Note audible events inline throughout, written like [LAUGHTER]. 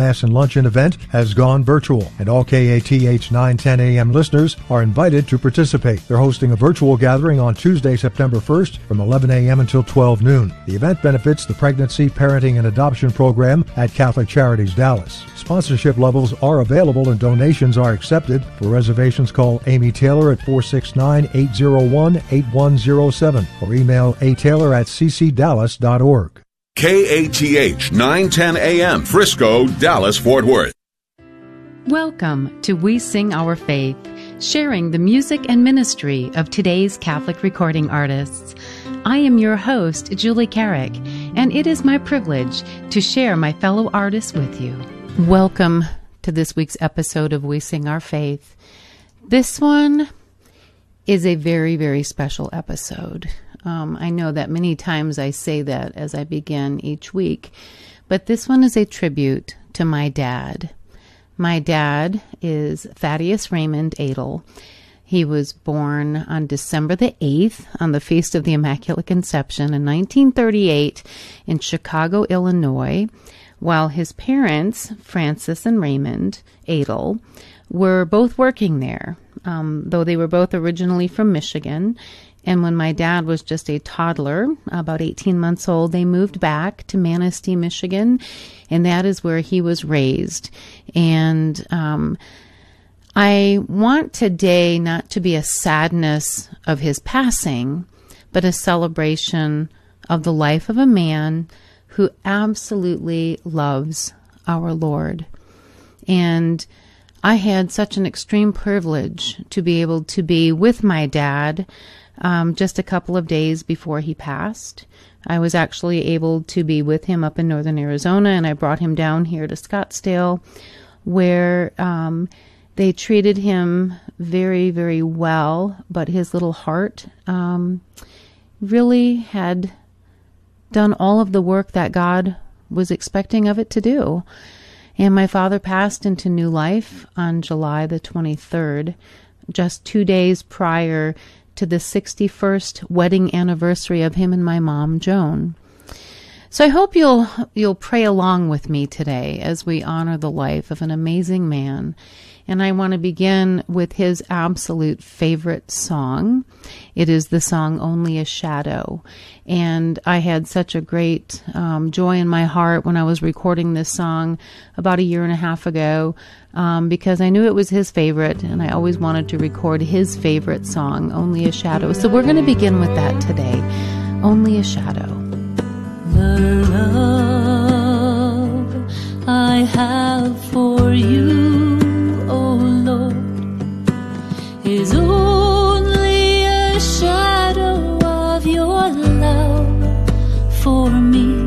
Mass and Luncheon event has gone virtual, and all KATH 910 AM listeners are invited to participate. They're hosting a virtual gathering on Tuesday, September 1st from 11 a.m. until 12 noon. The event benefits the Pregnancy, Parenting, and Adoption Program at Catholic Charities Dallas. Sponsorship levels are available and donations are accepted. For reservations, call Amy Taylor at 469-801-8107 or email ataylor at ccdallas.org. KATH 910 AM, Frisco, Dallas, Fort Worth. Welcome to We Sing Our Faith, sharing the music and ministry of today's Catholic recording artists. I am your host, Julie Carrick, and it is my privilege to share my fellow artists with you. Welcome to this week's episode of We Sing Our Faith. This one is a very, very special episode. Um, I know that many times I say that as I begin each week, but this one is a tribute to my dad. My dad is Thaddeus Raymond Adel. He was born on December the 8th on the Feast of the Immaculate Conception in 1938 in Chicago, Illinois, while his parents, Francis and Raymond Adel, were both working there. Um, though they were both originally from Michigan, and when my dad was just a toddler, about 18 months old, they moved back to Manistee, Michigan, and that is where he was raised. And um, I want today not to be a sadness of his passing, but a celebration of the life of a man who absolutely loves our Lord. And I had such an extreme privilege to be able to be with my dad um, just a couple of days before he passed. I was actually able to be with him up in northern Arizona, and I brought him down here to Scottsdale, where um, they treated him very, very well, but his little heart um, really had done all of the work that God was expecting of it to do. And my father passed into new life on July the 23rd, just two days prior to the 61st wedding anniversary of him and my mom, Joan. So I hope you'll you'll pray along with me today as we honor the life of an amazing man. And I want to begin with his absolute favorite song. It is the song Only a Shadow. And I had such a great um, joy in my heart when I was recording this song about a year and a half ago um, because I knew it was his favorite, and I always wanted to record his favorite song, Only a Shadow. So we're going to begin with that today Only a Shadow. The love I have for you, oh Lord, is only a shadow of your love for me.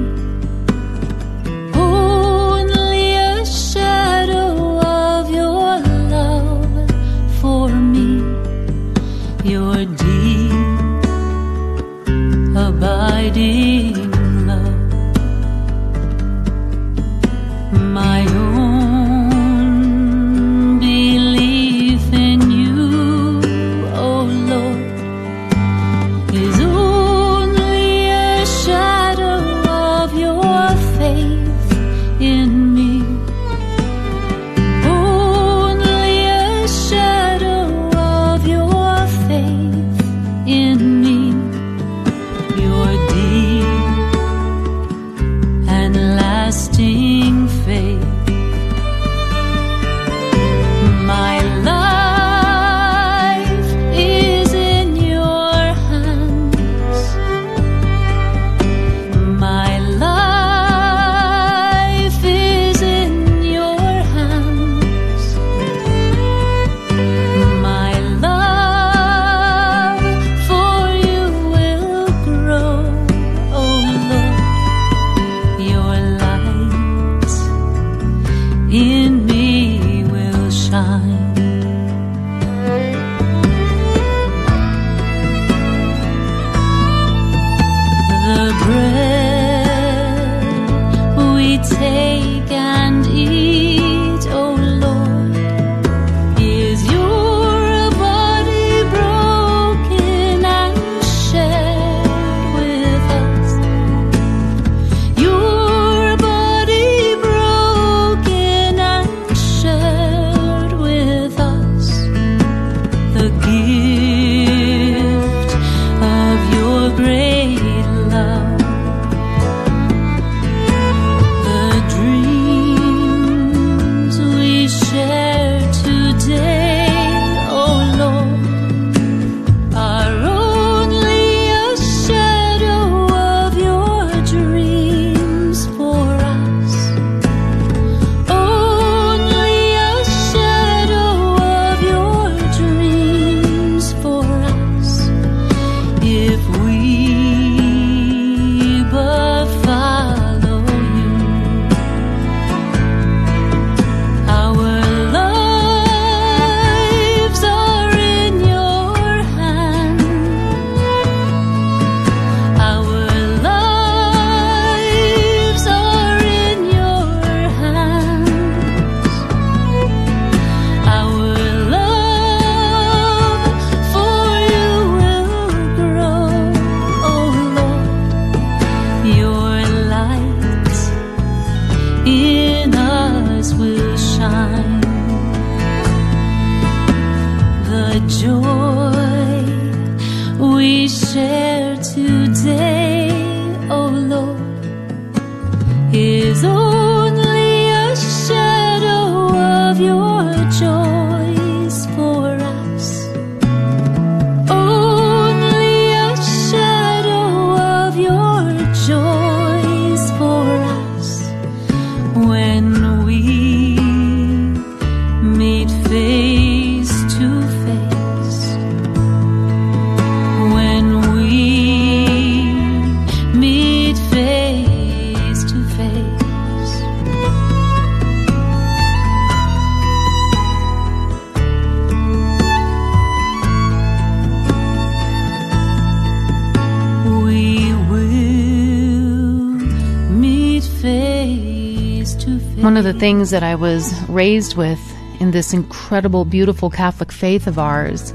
Things that I was raised with in this incredible, beautiful Catholic faith of ours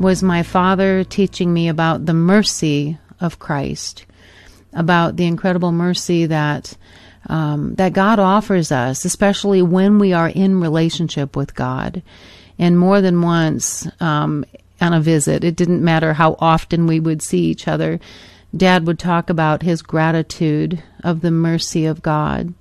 was my father teaching me about the mercy of Christ, about the incredible mercy that um, that God offers us, especially when we are in relationship with God. And more than once um, on a visit, it didn't matter how often we would see each other. Dad would talk about his gratitude of the mercy of God.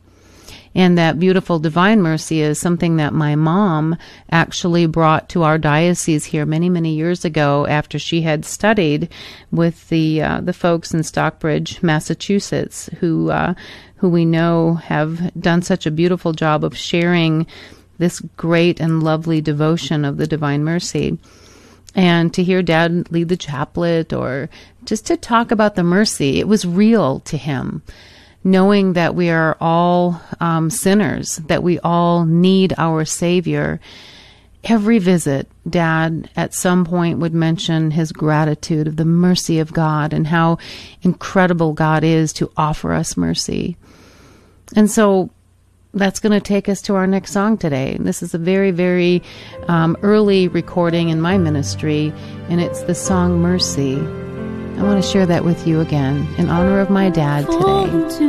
And that beautiful divine mercy is something that my mom actually brought to our diocese here many, many years ago after she had studied with the uh, the folks in Stockbridge, Massachusetts, who uh, who we know have done such a beautiful job of sharing this great and lovely devotion of the divine mercy. And to hear dad lead the chaplet or just to talk about the mercy it was real to him knowing that we are all um, sinners that we all need our savior every visit dad at some point would mention his gratitude of the mercy of god and how incredible god is to offer us mercy and so that's going to take us to our next song today. This is a very, very um, early recording in my ministry, and it's the song Mercy. I want to share that with you again in honor of my dad today. into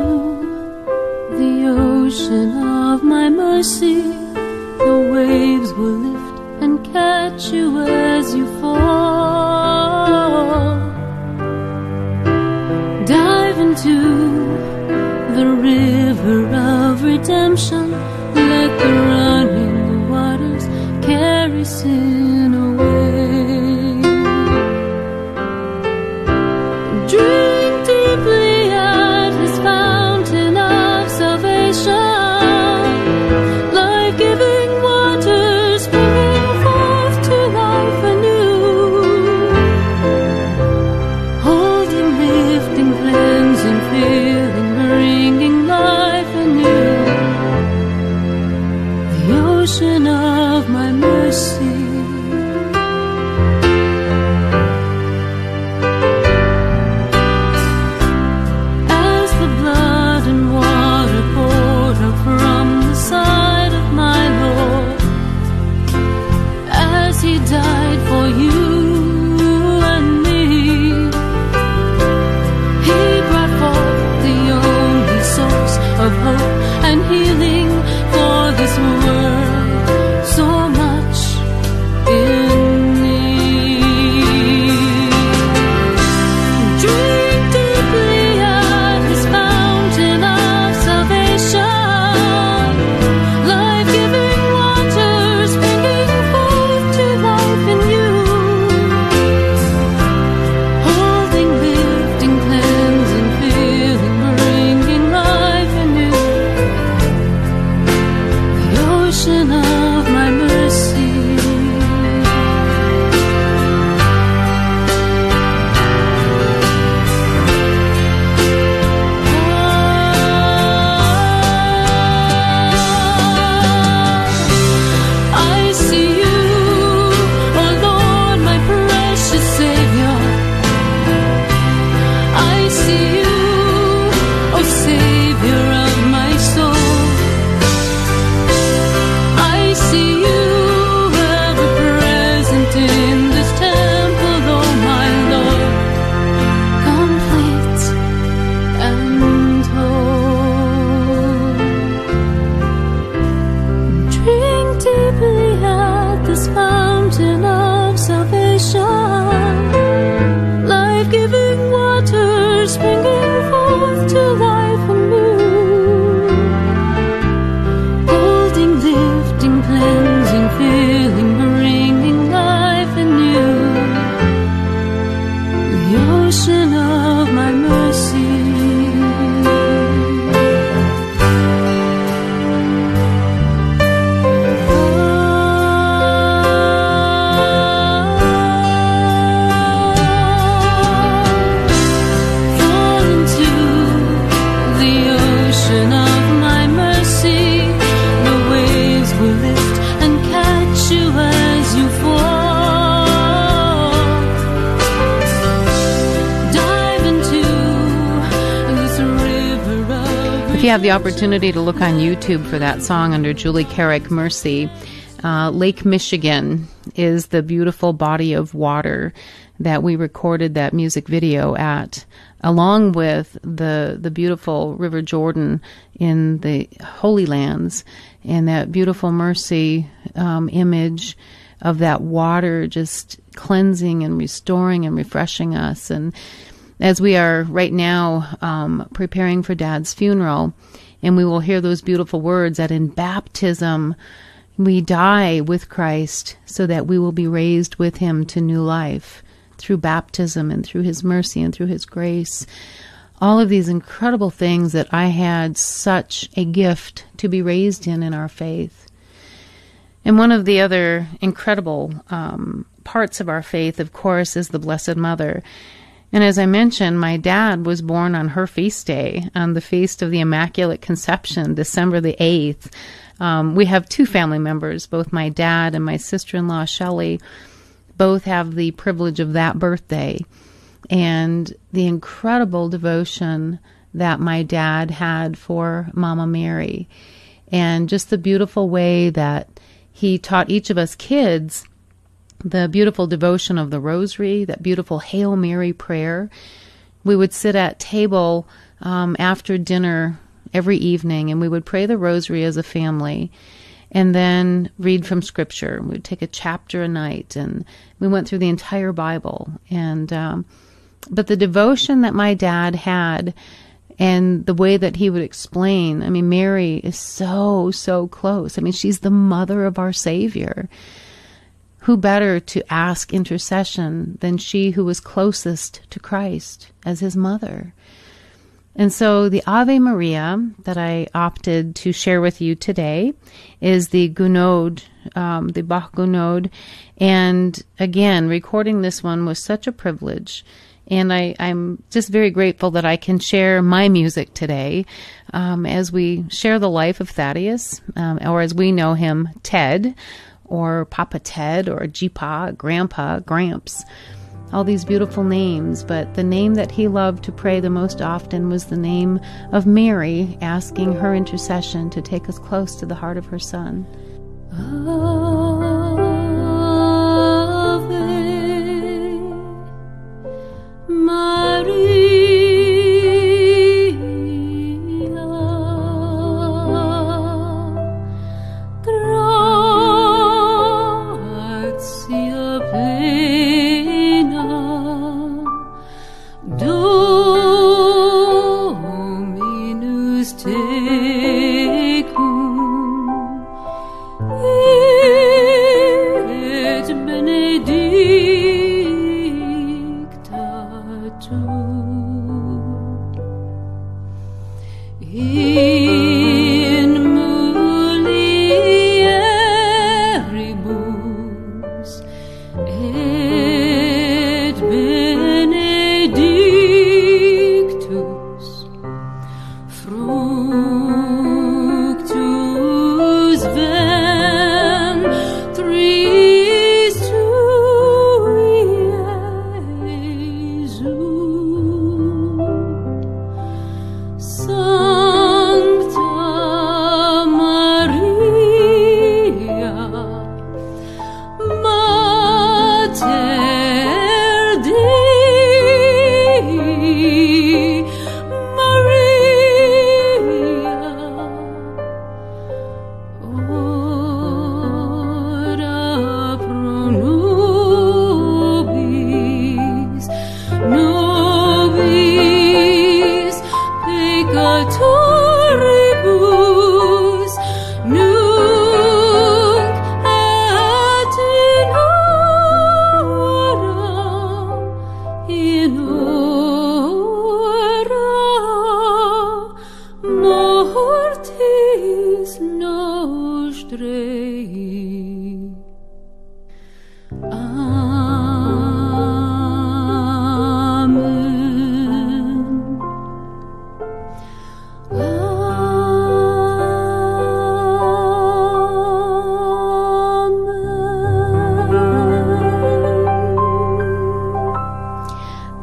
the ocean of my mercy. The waves will lift and catch you as you fall. Dive into the river of redemption. Let the running waters carry sin the opportunity to look on YouTube for that song under Julie Carrick Mercy, uh, Lake Michigan is the beautiful body of water that we recorded that music video at, along with the the beautiful River Jordan in the Holy Lands, and that beautiful mercy um, image of that water just cleansing and restoring and refreshing us. And as we are right now um, preparing for Dad's funeral, and we will hear those beautiful words that in baptism we die with Christ so that we will be raised with him to new life through baptism and through his mercy and through his grace. All of these incredible things that I had such a gift to be raised in in our faith. And one of the other incredible um, parts of our faith, of course, is the Blessed Mother. And as I mentioned, my dad was born on her feast day, on the feast of the Immaculate Conception, December the 8th. Um, we have two family members, both my dad and my sister in law, Shelley, both have the privilege of that birthday. And the incredible devotion that my dad had for Mama Mary, and just the beautiful way that he taught each of us kids the beautiful devotion of the rosary, that beautiful Hail Mary prayer. We would sit at table um, after dinner every evening and we would pray the rosary as a family and then read from scripture. We'd take a chapter a night and we went through the entire Bible. And, um, but the devotion that my dad had and the way that he would explain, I mean, Mary is so, so close. I mean, she's the mother of our Savior. Who better to ask intercession than she who was closest to Christ as his mother? And so the Ave Maria that I opted to share with you today is the um, the Bach Gounod. And again, recording this one was such a privilege. And I, am just very grateful that I can share my music today um, as we share the life of Thaddeus, um, or as we know him, Ted, or Papa Ted, or Jeepa, Grandpa, Gramps. All these beautiful names, but the name that he loved to pray the most often was the name of Mary, asking her intercession to take us close to the heart of her son. Ave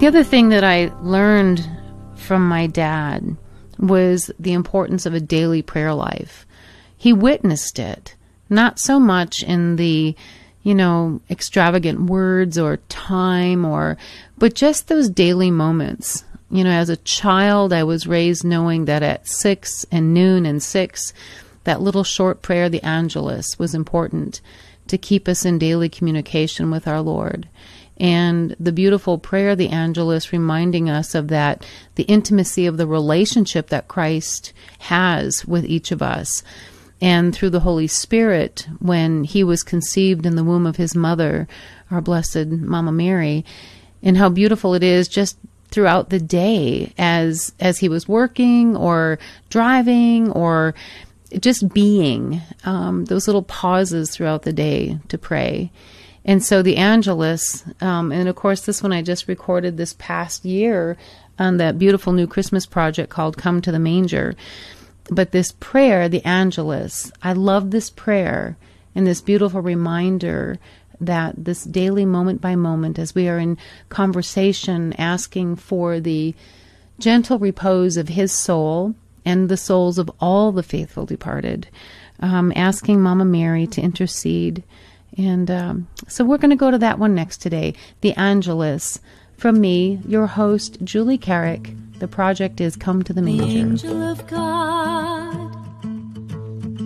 The other thing that I learned from my dad was the importance of a daily prayer life. He witnessed it, not so much in the you know, extravagant words or time or, but just those daily moments. You know, as a child, I was raised knowing that at six and noon and six, that little short prayer, the Angelus, was important to keep us in daily communication with our Lord. And the beautiful prayer, the Angelus, reminding us of that, the intimacy of the relationship that Christ has with each of us. And through the Holy Spirit when he was conceived in the womb of his mother, our blessed Mama Mary, and how beautiful it is just throughout the day as as he was working or driving or just being um, those little pauses throughout the day to pray and so the angelus um, and of course this one i just recorded this past year on that beautiful new christmas project called come to the manger but this prayer, the Angelus, I love this prayer and this beautiful reminder that this daily moment by moment, as we are in conversation, asking for the gentle repose of his soul and the souls of all the faithful departed, um, asking Mama Mary to intercede. And um, so we're going to go to that one next today, the Angelus. From me, your host, Julie Carrick. The project is Come to the Manger. The angel of God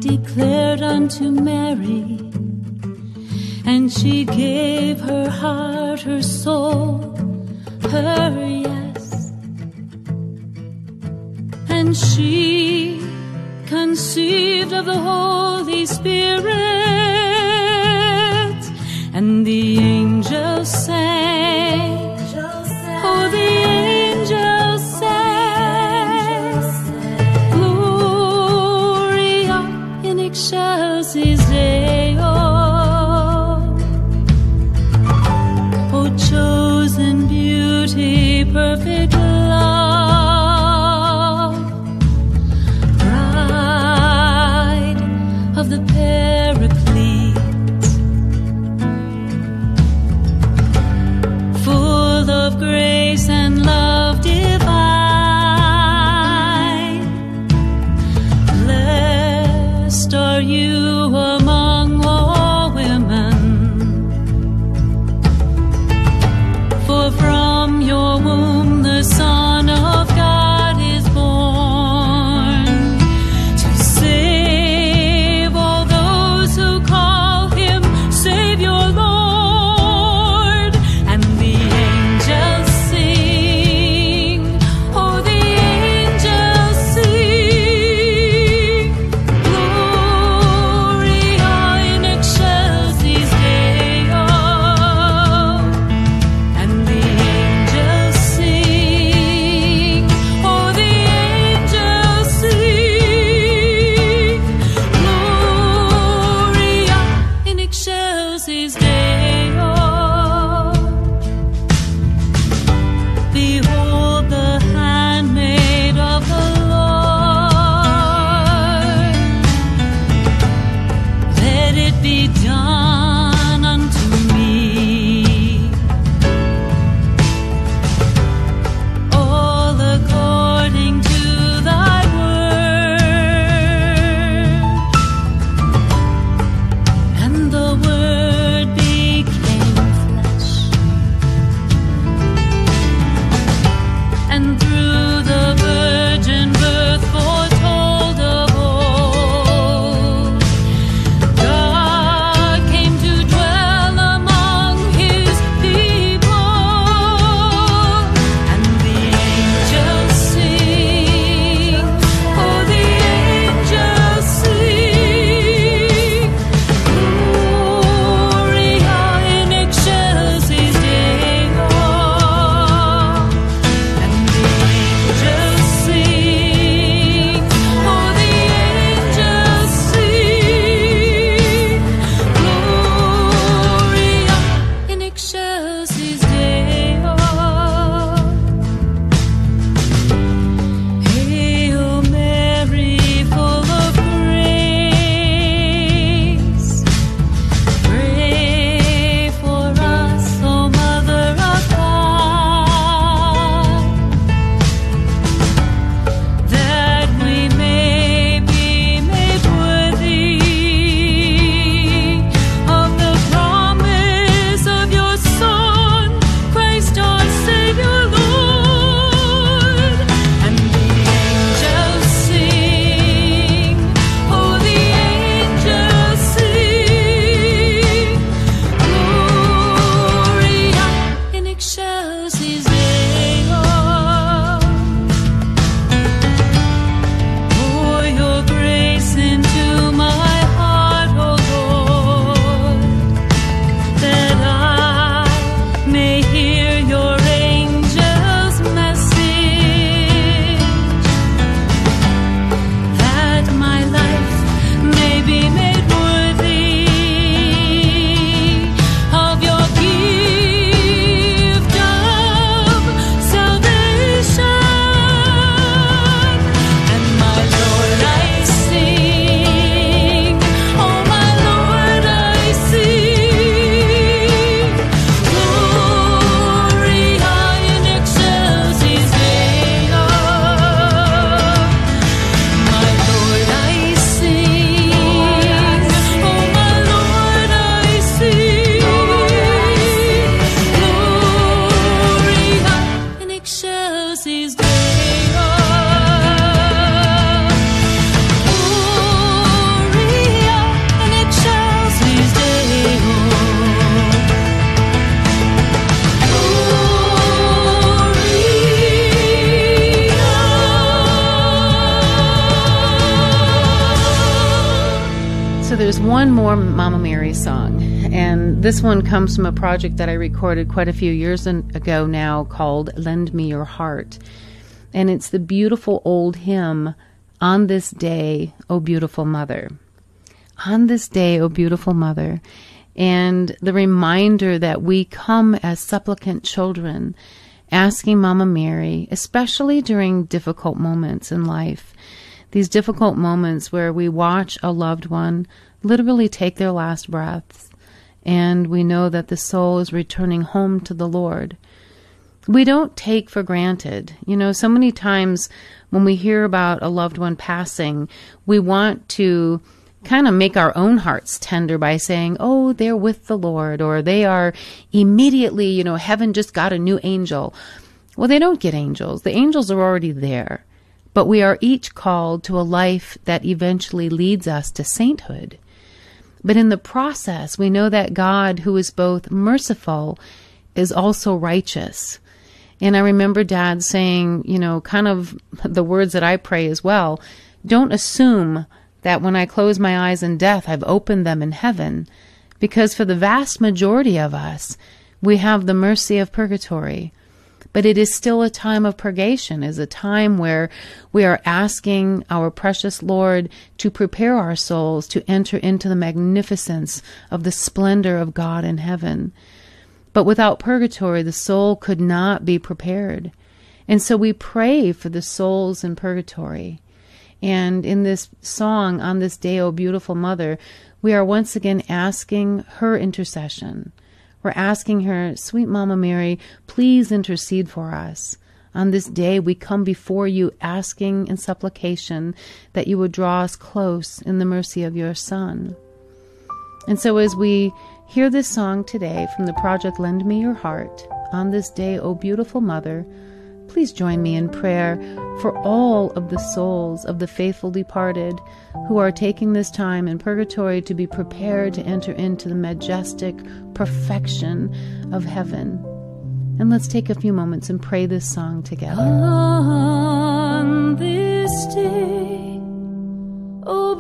declared unto Mary, and she gave her heart, her soul, her yes. And she conceived of the Holy Spirit, and the angel sang. This one comes from a project that I recorded quite a few years ago now called Lend Me Your Heart. And it's the beautiful old hymn, On This Day, O Beautiful Mother. On this day, O beautiful mother. And the reminder that we come as supplicant children, asking Mama Mary, especially during difficult moments in life, these difficult moments where we watch a loved one literally take their last breaths, and we know that the soul is returning home to the Lord. We don't take for granted. You know, so many times when we hear about a loved one passing, we want to kind of make our own hearts tender by saying, oh, they're with the Lord, or they are immediately, you know, heaven just got a new angel. Well, they don't get angels. The angels are already there. But we are each called to a life that eventually leads us to sainthood. But in the process, we know that God, who is both merciful, is also righteous. And I remember dad saying, you know, kind of [LAUGHS] the words that I pray as well. Don't assume that when I close my eyes in death, I've opened them in heaven. Because for the vast majority of us, we have the mercy of purgatory. But it is still a time of purgation, is a time where we are asking our precious Lord to prepare our souls to enter into the magnificence of the splendor of God in heaven. But without purgatory, the soul could not be prepared. And so we pray for the souls in purgatory. And in this song, On This Day, O Beautiful Mother, we are once again asking her intercession we're asking her, Sweet Mama Mary, please intercede for us. On this day, we come before you asking in supplication that you would draw us close in the mercy of your Son. And so, as we hear this song today from the project Lend Me Your Heart, on this day, O beautiful Mother, please join me in prayer for all of the souls of the faithful departed who are taking this time in purgatory to be prepared to enter into the majestic perfection of heaven. And let's take a few moments and pray this song together. On this day, oh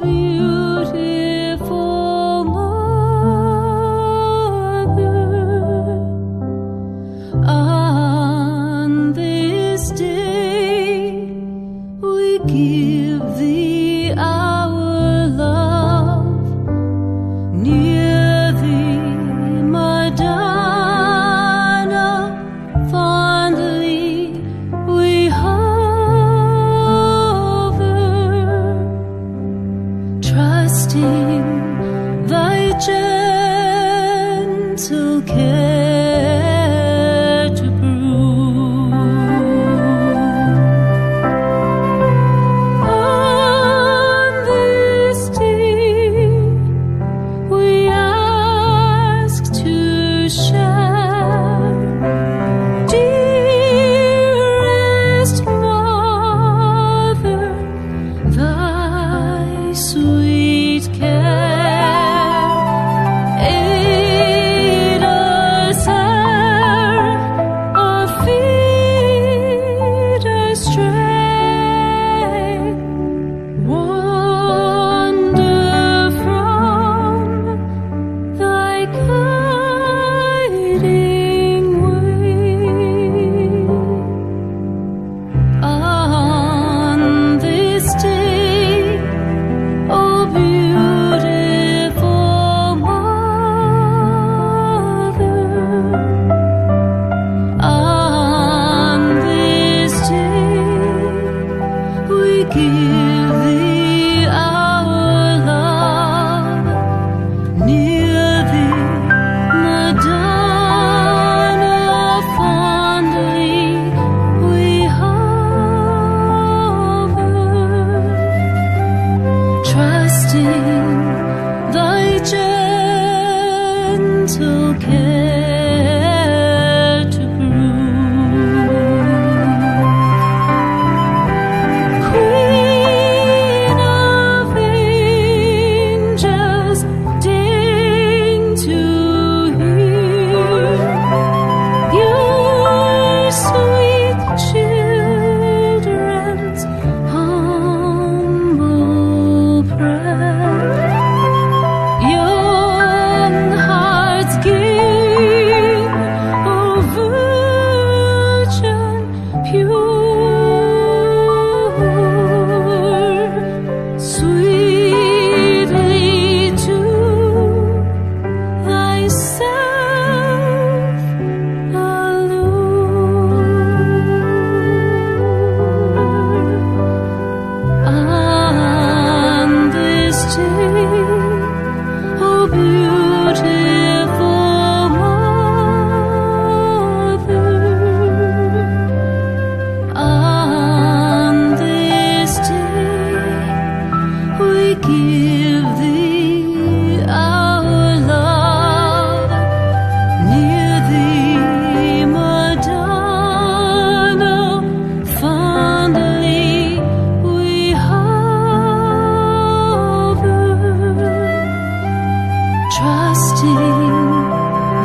trusting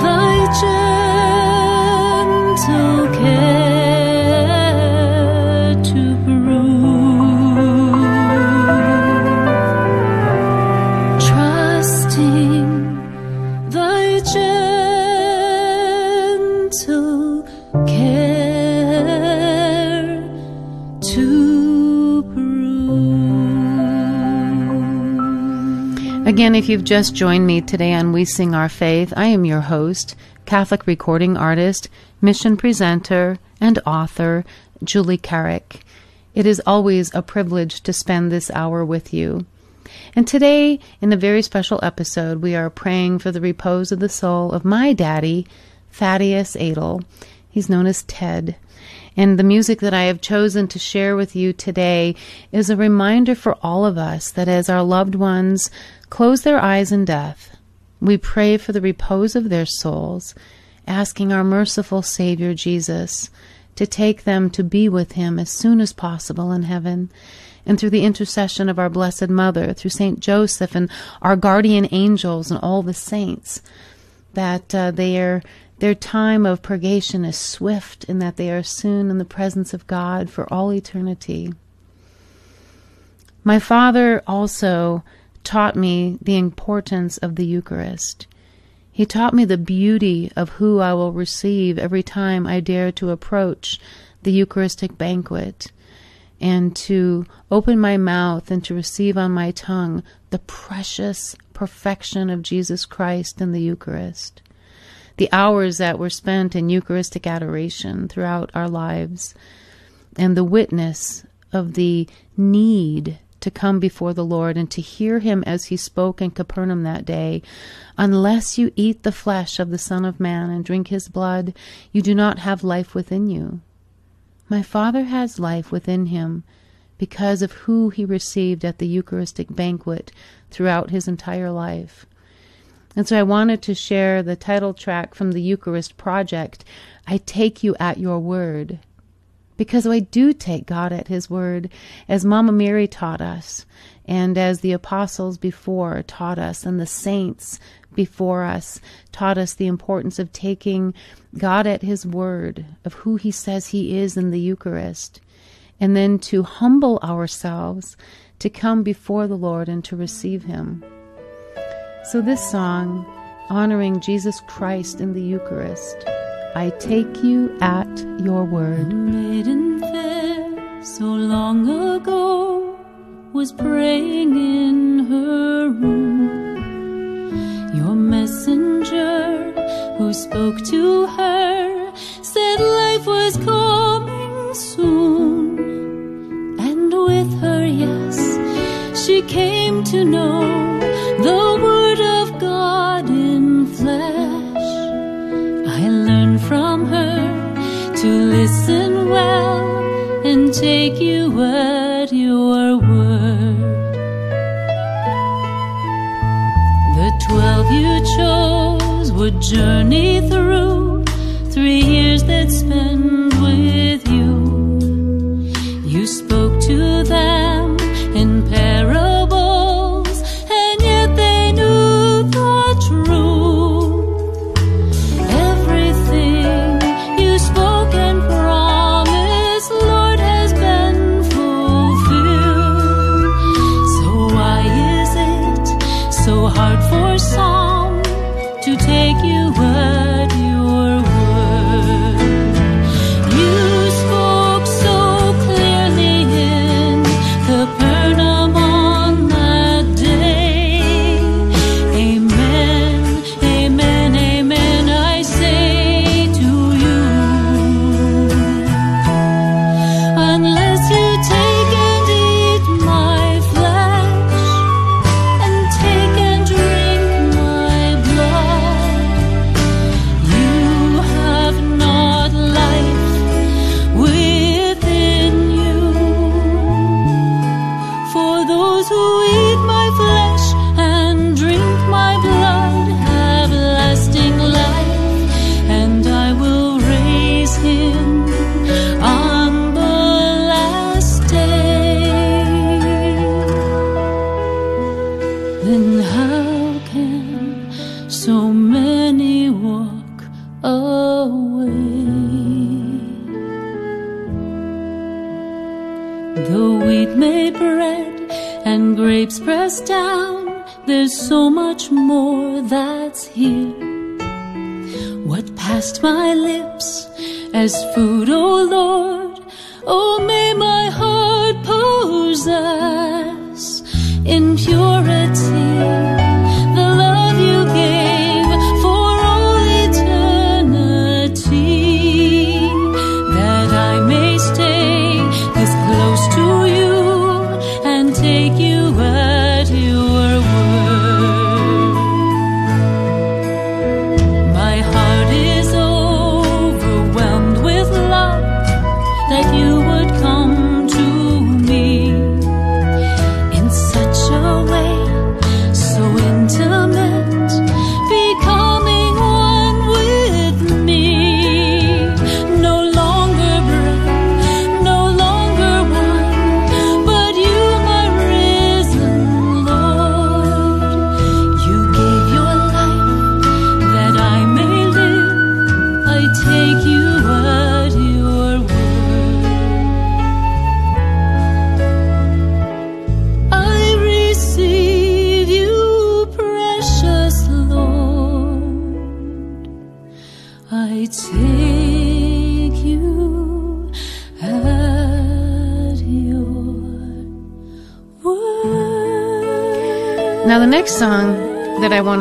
thy gentle care Again, if you've just joined me today on We Sing Our Faith, I am your host, Catholic recording artist, mission presenter, and author, Julie Carrick. It is always a privilege to spend this hour with you. And today, in a very special episode, we are praying for the repose of the soul of my daddy, Thaddeus Adel. He's known as Ted. And the music that I have chosen to share with you today is a reminder for all of us that as our loved ones close their eyes in death, we pray for the repose of their souls, asking our merciful Savior Jesus to take them to be with Him as soon as possible in heaven. And through the intercession of our Blessed Mother, through Saint Joseph and our guardian angels and all the saints, that uh, their their time of purgation is swift, in that they are soon in the presence of God for all eternity. My father also taught me the importance of the Eucharist. He taught me the beauty of who I will receive every time I dare to approach the Eucharistic banquet and to open my mouth and to receive on my tongue the precious perfection of Jesus Christ in the Eucharist. The hours that were spent in Eucharistic adoration throughout our lives, and the witness of the need to come before the Lord and to hear him as he spoke in Capernaum that day. Unless you eat the flesh of the Son of Man and drink his blood, you do not have life within you. My Father has life within him because of who he received at the Eucharistic banquet throughout his entire life. And so I wanted to share the title track from the Eucharist Project, I Take You at Your Word. Because I do take God at His word, as Mama Mary taught us, and as the apostles before taught us, and the saints before us taught us the importance of taking God at His word, of who He says He is in the Eucharist, and then to humble ourselves to come before the Lord and to receive Him. So, this song, honoring Jesus Christ in the Eucharist, I take you at your word. maiden fair so long ago was praying in her room. Your messenger who spoke to her said life was coming soon. And with her, yes, she came to know well and take you at your word. The twelve you chose would journey through three years they'd spend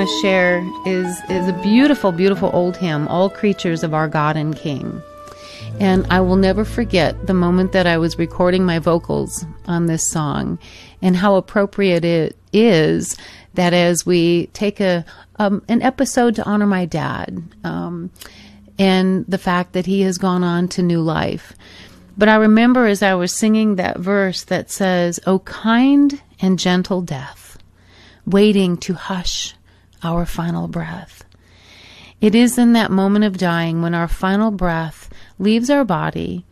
to share is, is a beautiful, beautiful old hymn, All Creatures of Our God and King. And I will never forget the moment that I was recording my vocals on this song and how appropriate it is that as we take a um, an episode to honor my dad um, and the fact that he has gone on to new life. But I remember as I was singing that verse that says, O kind and gentle death waiting to hush our final breath. It is in that moment of dying when our final breath leaves our body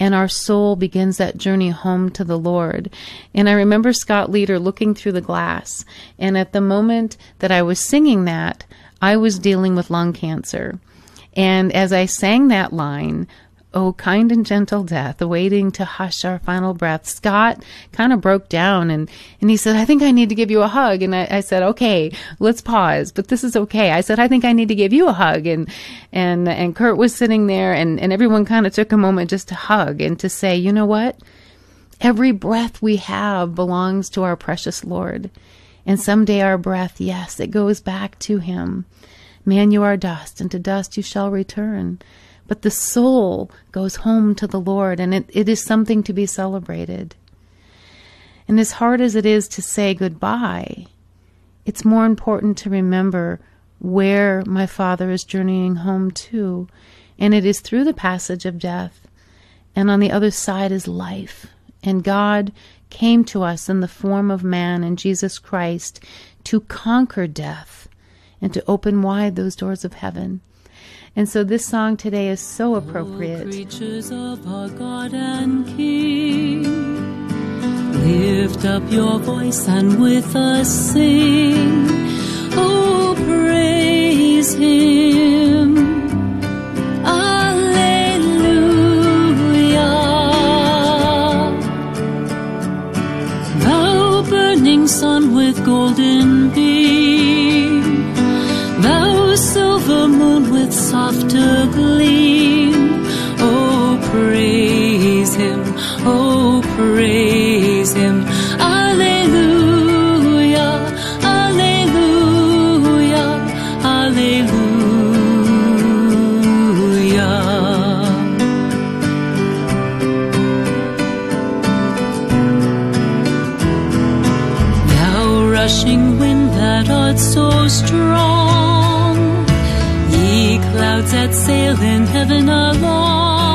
and our soul begins that journey home to the Lord. And I remember Scott Leader looking through the glass, and at the moment that I was singing that, I was dealing with lung cancer. And as I sang that line, Oh, kind and gentle death, waiting to hush our final breath. Scott kind of broke down and, and he said, I think I need to give you a hug. And I, I, said, okay, let's pause, but this is okay. I said, I think I need to give you a hug. And, and, and Kurt was sitting there and, and everyone kind of took a moment just to hug and to say, you know what? Every breath we have belongs to our precious Lord. And someday our breath, yes, it goes back to him. Man, you are dust and to dust you shall return but the soul goes home to the Lord, and it, it is something to be celebrated. And as hard as it is to say goodbye, it's more important to remember where my Father is journeying home to, and it is through the passage of death. And on the other side is life. And God came to us in the form of man in Jesus Christ to conquer death and to open wide those doors of heaven. And so this song today is so appropriate. creatures of our God and King, lift up your voice and with us sing. Oh, praise Him. Alleluia. Thou burning sun with golden beam, softer gleam. Oh, praise Him, oh, praise Him. Alleluia, Alleluia, Alleluia. Thou rushing wind that art so strong, clouds that sail in heaven along.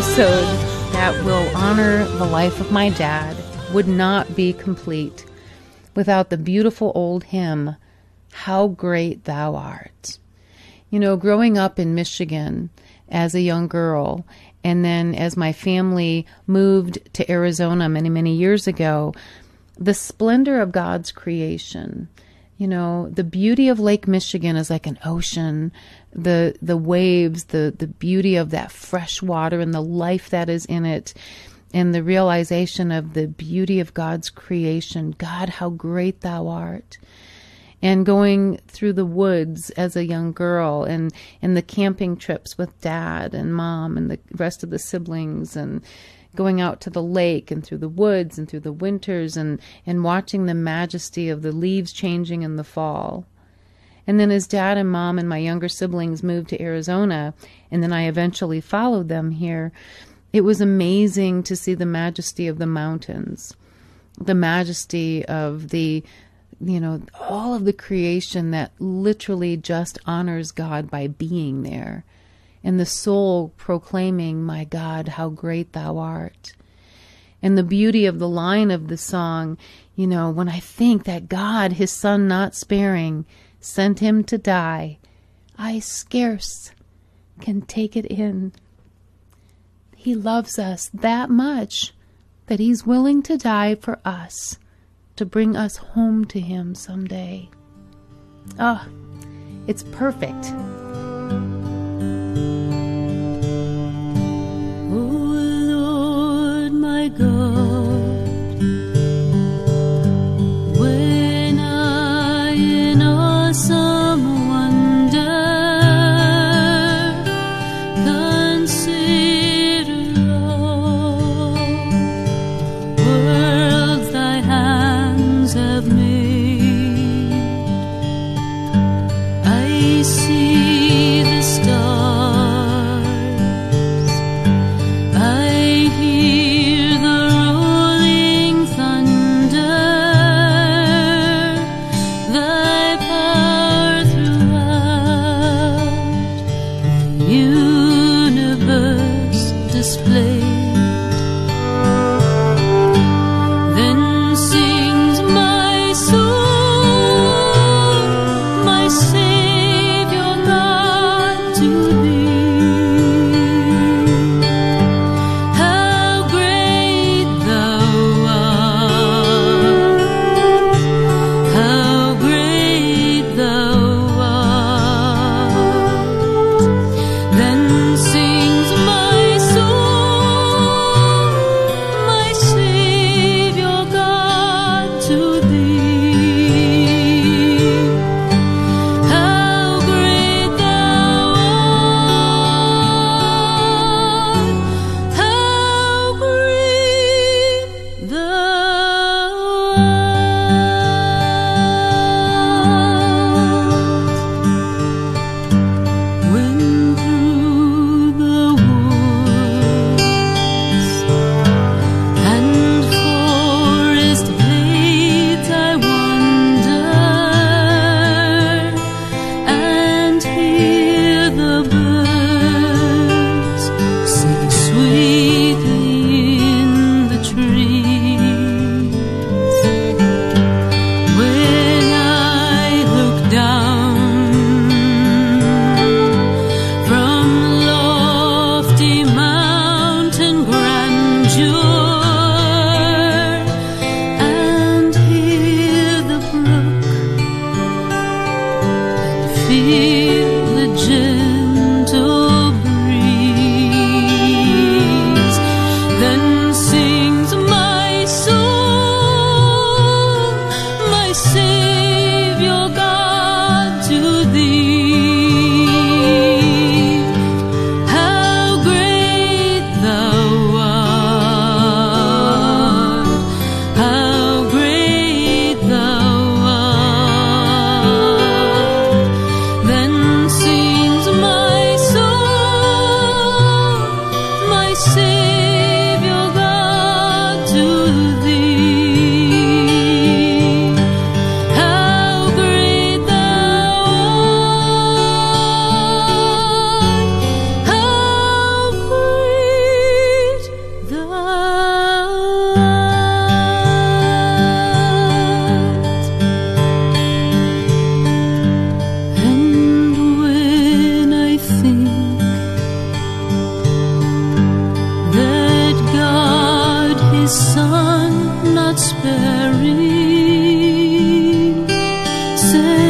Episode that will honor the life of my dad would not be complete without the beautiful old hymn, How Great Thou Art. You know, growing up in Michigan as a young girl, and then as my family moved to Arizona many, many years ago, the splendor of God's creation, you know, the beauty of Lake Michigan is like an ocean. The the waves, the the beauty of that fresh water and the life that is in it and the realization of the beauty of God's creation. God, how great thou art and going through the woods as a young girl and and the camping trips with dad and mom and the rest of the siblings and going out to the lake and through the woods and through the winters and and watching the majesty of the leaves changing in the fall and then as dad and mom and my younger siblings moved to Arizona and then I eventually followed them here. It was amazing to see the majesty of the mountains the majesty of the you know all of the creation that literally just honors God by being there and the soul proclaiming my God how great thou art. And the beauty of the line of the song you know when I think that God his son not sparing sent him to die I scarce can take it in he loves us that much that he's willing to die for us to bring us home to him someday. Ah, it's perfect. 是。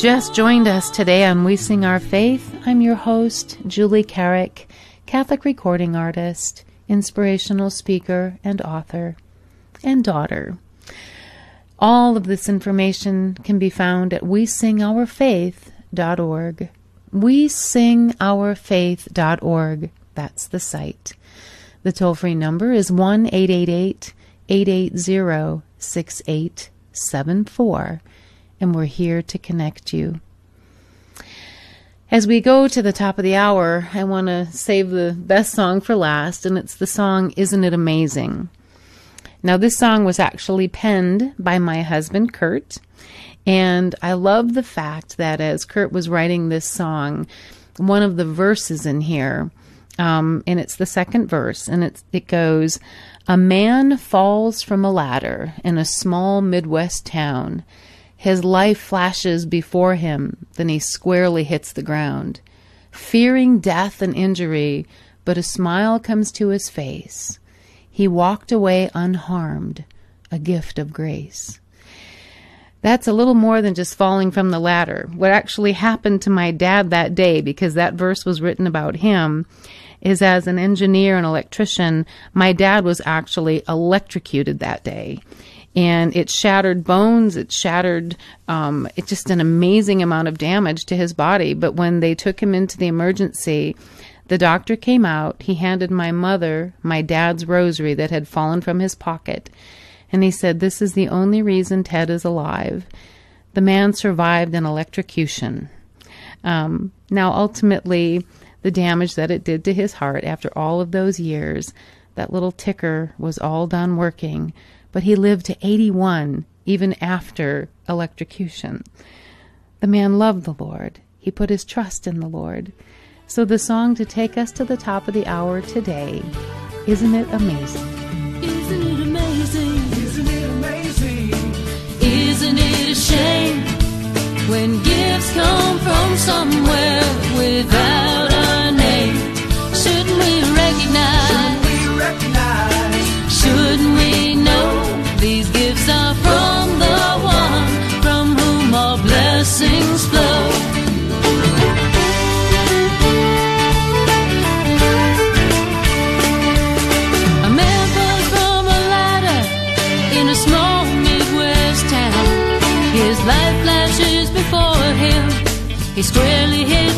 Just joined us today on We Sing Our Faith, I'm your host, Julie Carrick, Catholic recording artist, inspirational speaker, and author, and daughter. All of this information can be found at wesingourfaith.org. Wesingourfaith.org. That's the site. The toll free number is 1 888 880 6874 and we're here to connect you. As we go to the top of the hour, I want to save the best song for last, and it's the song Isn't It Amazing? Now, this song was actually penned by my husband, Kurt, and I love the fact that as Kurt was writing this song, one of the verses in here, um, and it's the second verse, and it goes, A man falls from a ladder in a small Midwest town his life flashes before him, then he squarely hits the ground. Fearing death and injury, but a smile comes to his face. He walked away unharmed, a gift of grace. That's a little more than just falling from the ladder. What actually happened to my dad that day, because that verse was written about him, is as an engineer and electrician, my dad was actually electrocuted that day and it shattered bones. It shattered um, it just an amazing amount of damage to his body. But when they took him into the emergency, the doctor came out. He handed my mother my dad's rosary that had fallen from his pocket, and he said, "This is the only reason Ted is alive." The man survived an electrocution. Um, now, ultimately, the damage that it did to his heart after all of those years, that little ticker was all done working but he lived to 81 even after electrocution. The man loved the Lord. He put his trust in the Lord. So the song to take us to the top of the hour today, Isn't It Amazing? Isn't it amazing? Isn't it amazing? Isn't it a shame when gifts come from somewhere without He squarely hits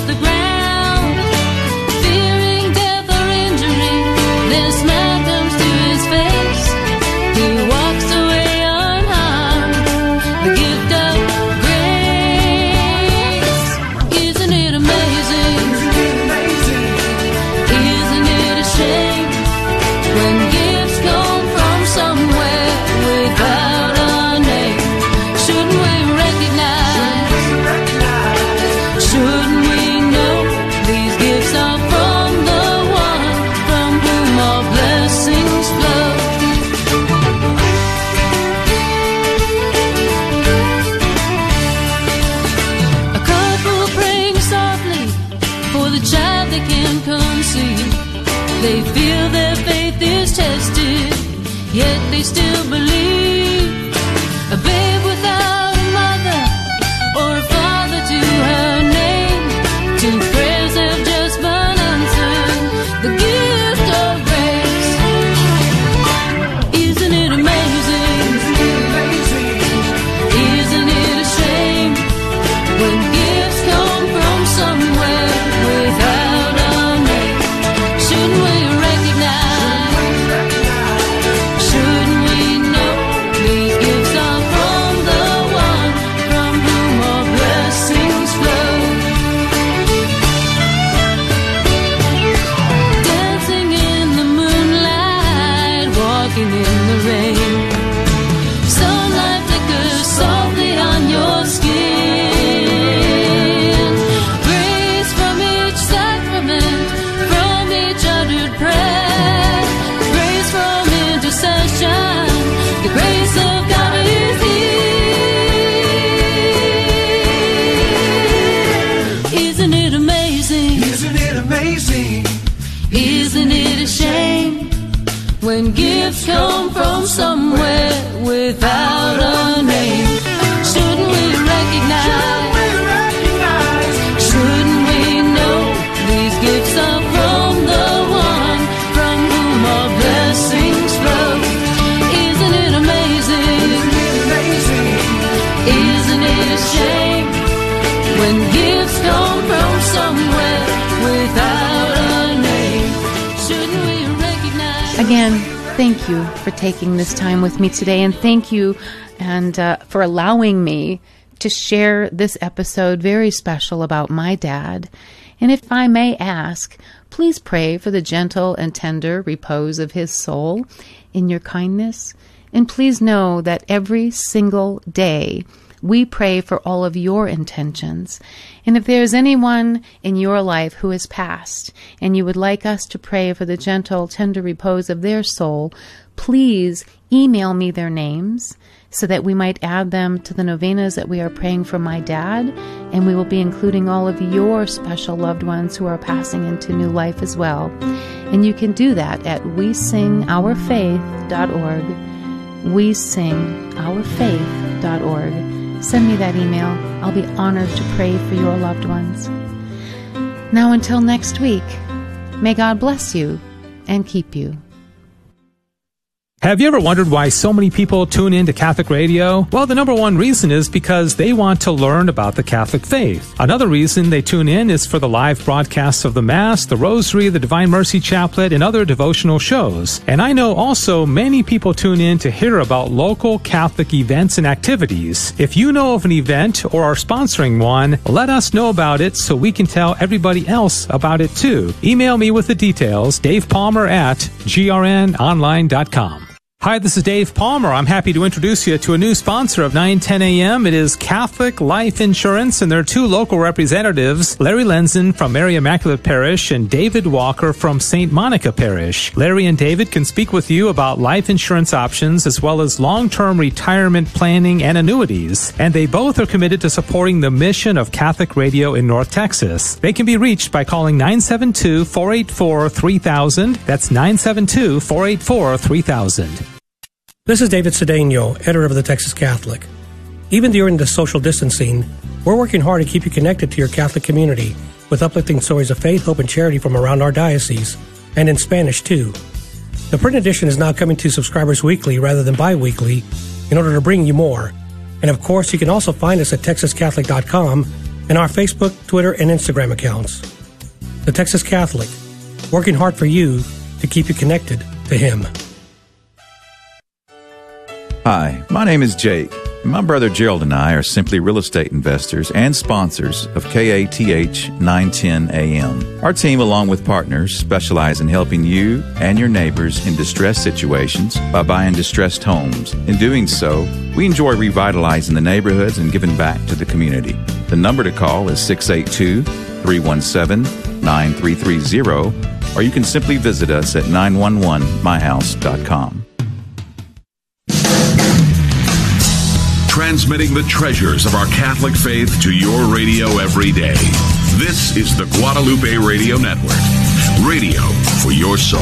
you for taking this time with me today, and thank you and uh, for allowing me to share this episode very special about my dad. And if I may ask, please pray for the gentle and tender repose of his soul in your kindness. And please know that every single day we pray for all of your intentions. And if there is anyone in your life who has passed and you would like us to pray for the gentle, tender repose of their soul, please email me their names so that we might add them to the novenas that we are praying for my dad. And we will be including all of your special loved ones who are passing into new life as well. And you can do that at we sing our we sing ourfaith.org. Send me that email. I'll be honored to pray for your loved ones. Now, until next week, may God bless you and keep you. Have you ever wondered why so many people tune in to Catholic radio? Well, the number one reason is because they want to learn about the Catholic faith. Another reason they tune in is for the live broadcasts of the Mass, the Rosary, the Divine Mercy Chaplet, and other devotional shows. And I know also many people tune in to hear about local Catholic events and activities. If you know of an event or are sponsoring one, let us know about it so we can tell everybody else about it too. Email me with the details, Dave Palmer at grnonline.com. Hi, this is Dave Palmer. I'm happy to introduce you to a new sponsor of 910 AM. It is Catholic Life Insurance, and their two local representatives, Larry Lenzen from Mary Immaculate Parish and David Walker from St. Monica Parish. Larry and David can speak with you about life insurance options as well as long-term retirement planning and annuities. And they both are committed to supporting the mission of Catholic Radio in North Texas. They can be reached by calling 972-484-3000. That's 972-484-3000. This is David Sedeño, editor of the Texas Catholic. Even during the social distancing, we're working hard to keep you connected to your Catholic community with uplifting stories of faith, hope, and charity from around our diocese, and in Spanish too. The print edition is now coming to subscribers weekly rather than bi weekly in order to bring you more. And of course, you can also find us at texascatholic.com and our Facebook, Twitter, and Instagram accounts. The Texas Catholic, working hard for you to keep you connected to Him. Hi, my name is Jake. My brother Gerald and I are simply real estate investors and sponsors of KATH 910 AM. Our team, along with partners, specialize in helping you and your neighbors in distress situations by buying distressed homes. In doing so, we enjoy revitalizing the neighborhoods and giving back to the community. The number to call is 682 317 9330, or you can simply visit us at 911myhouse.com. transmitting the treasures of our Catholic faith to your radio every day. This is the Guadalupe Radio Network, radio for your soul.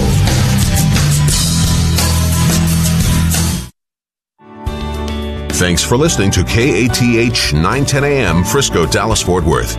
Thanks for listening to KATH 910 AM Frisco, Dallas, Fort Worth.